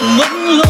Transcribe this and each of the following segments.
vẫn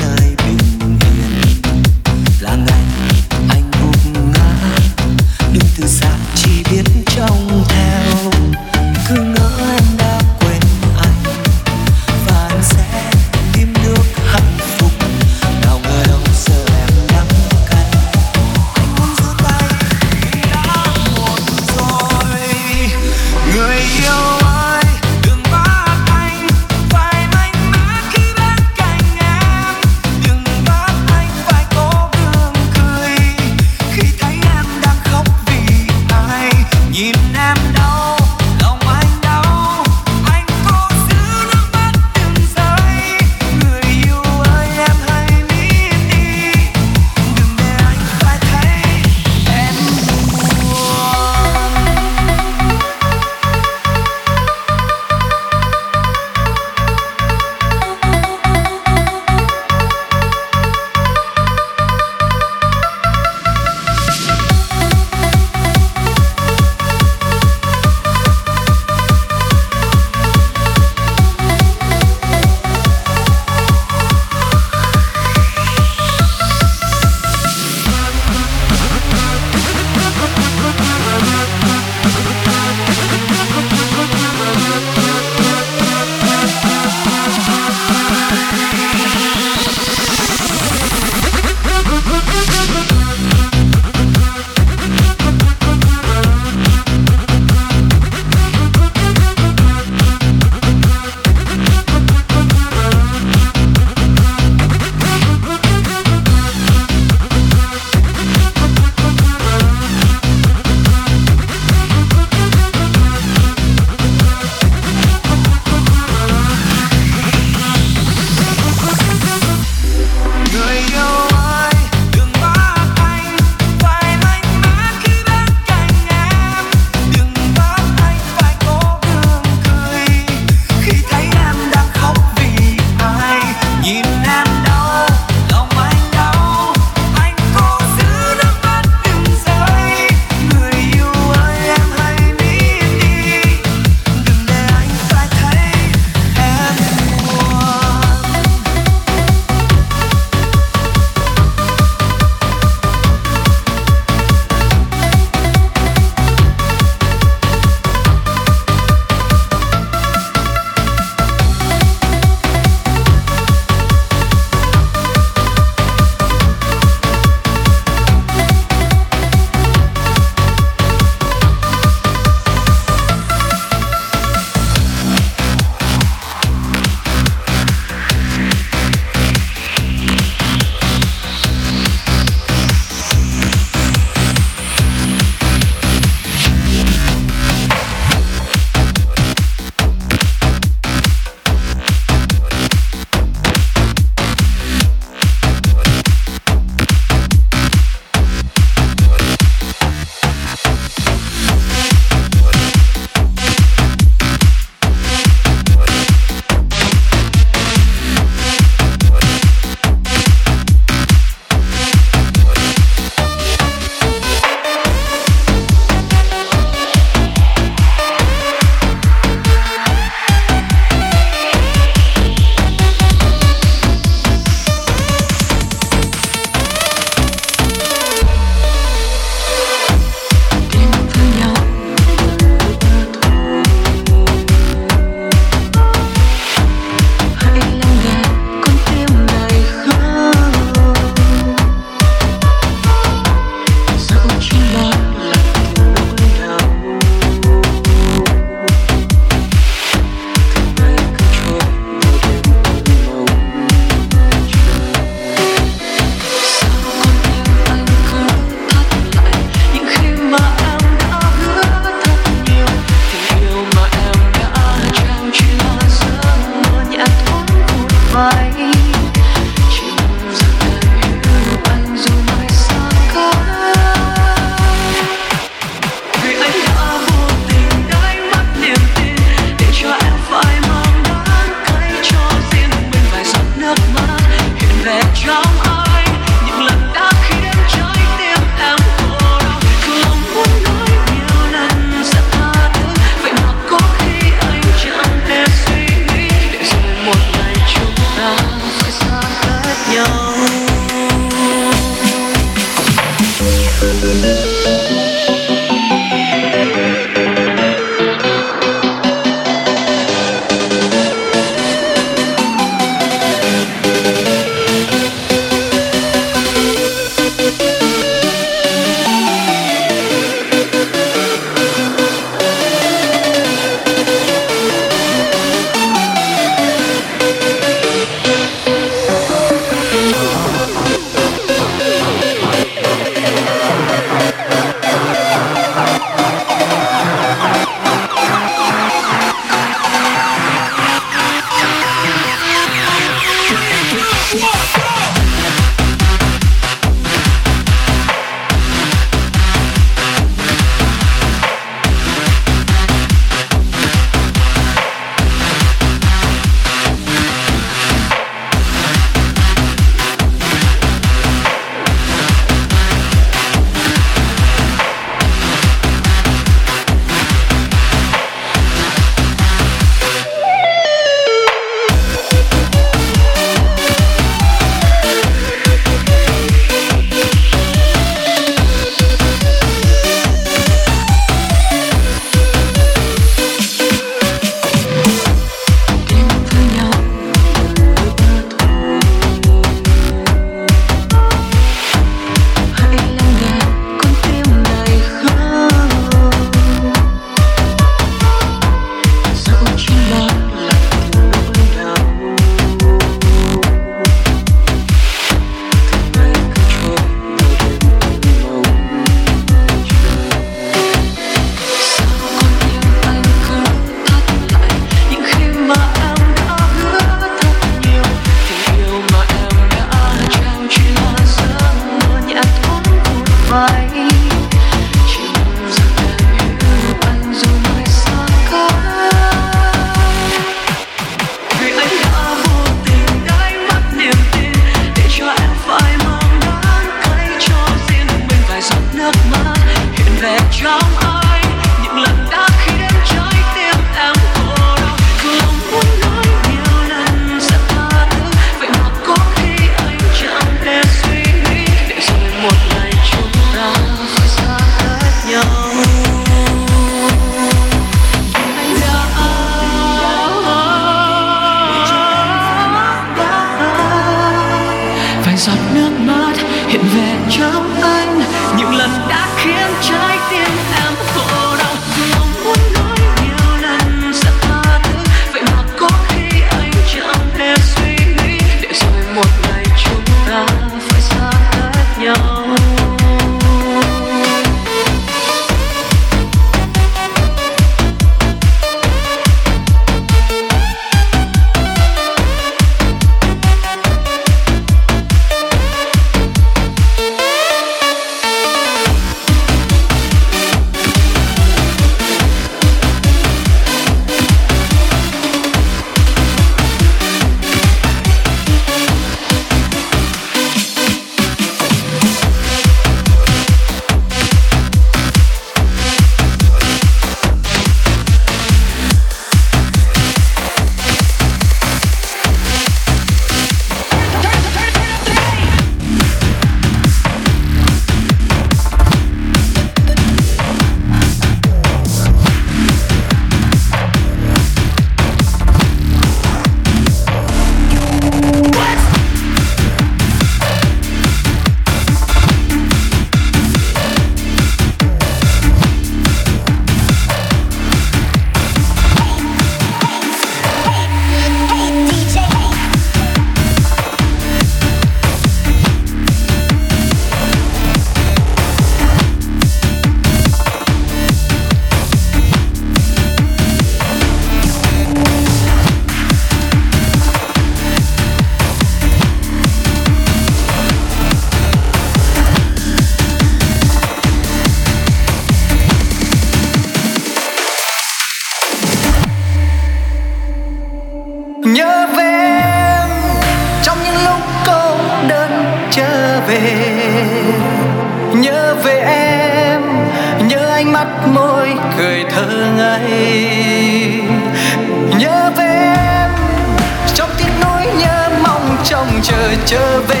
chờ trở về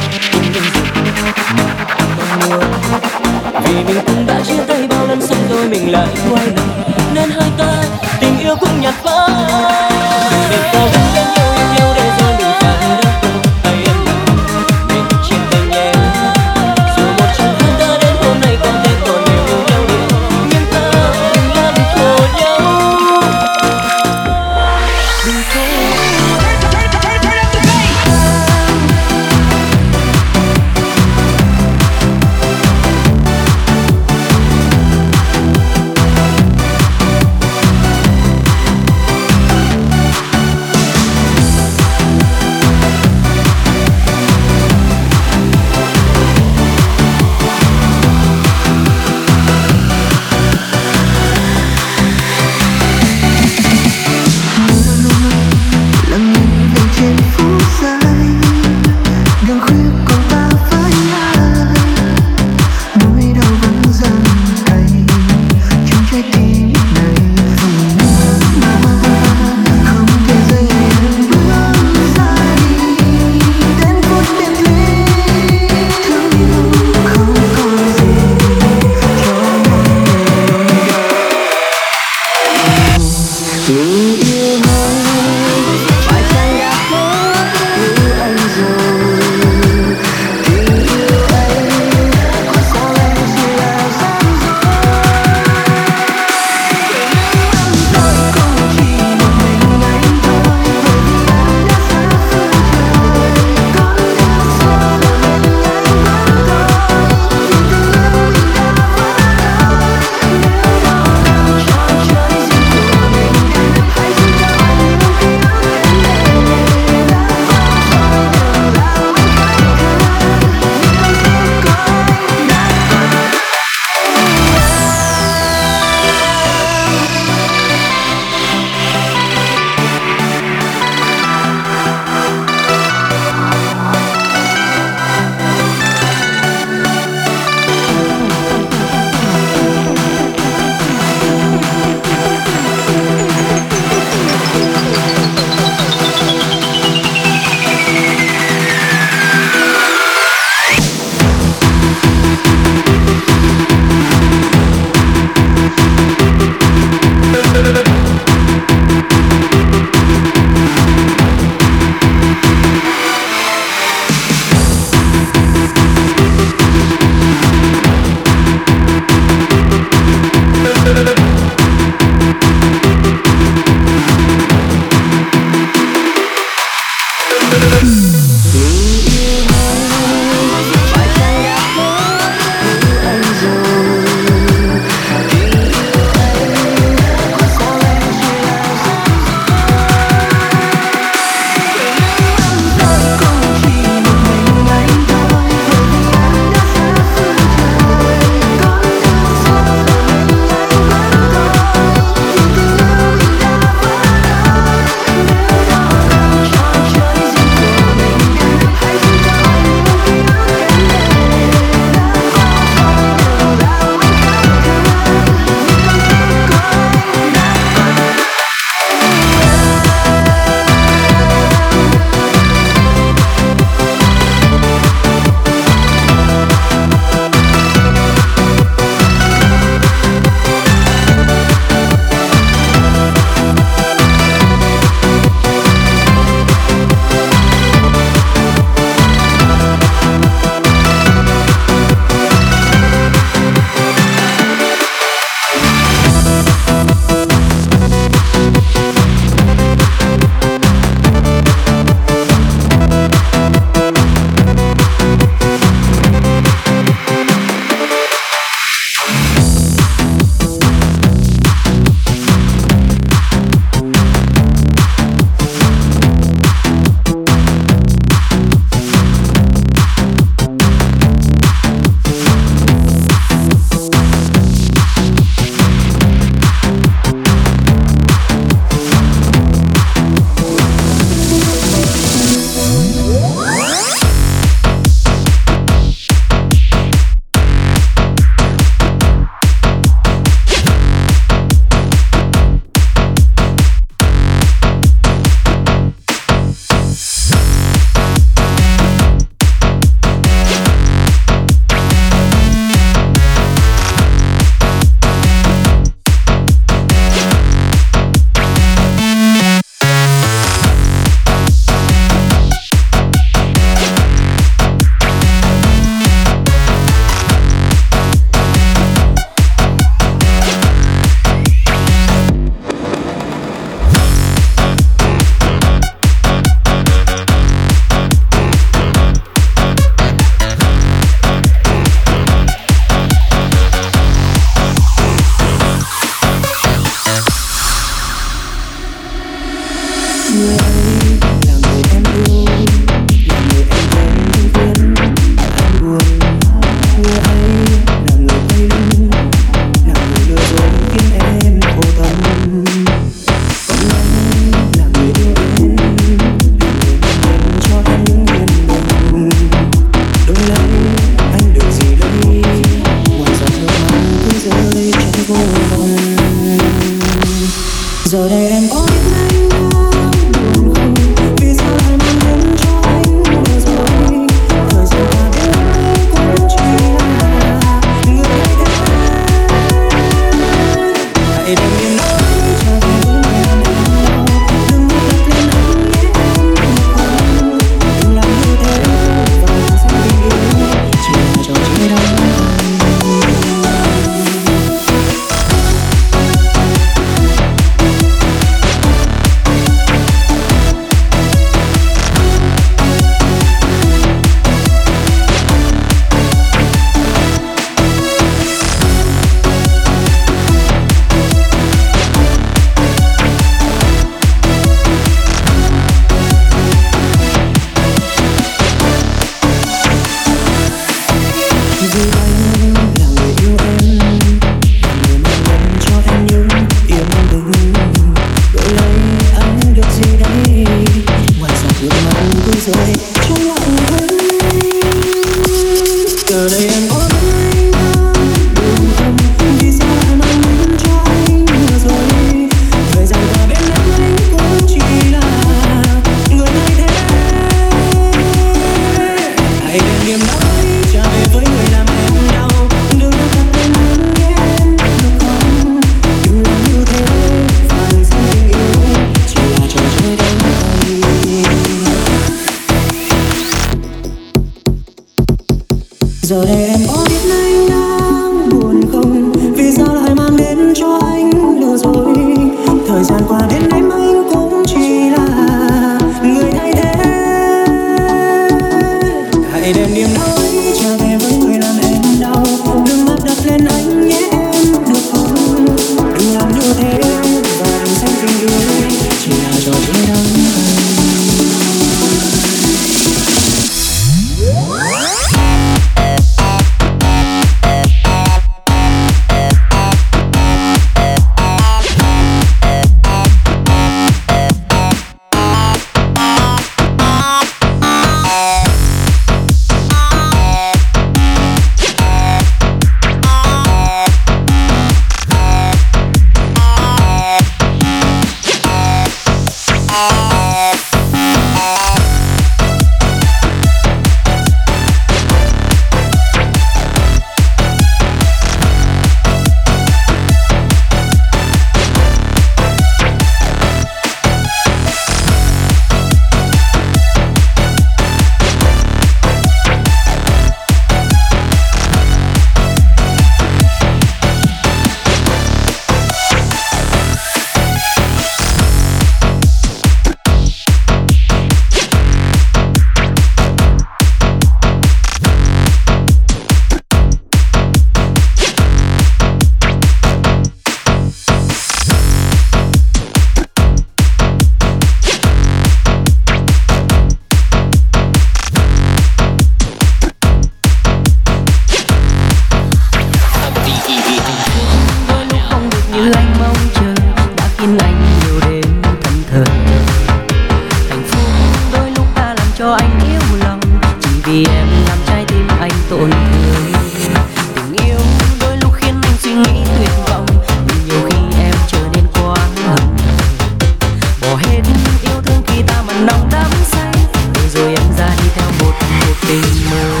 yêu thương khi ta mặn nồng đắm say. Để rồi em ra đi theo một một tình mơ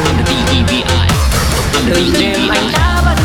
đôi đêm anh đã bắt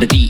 the beat.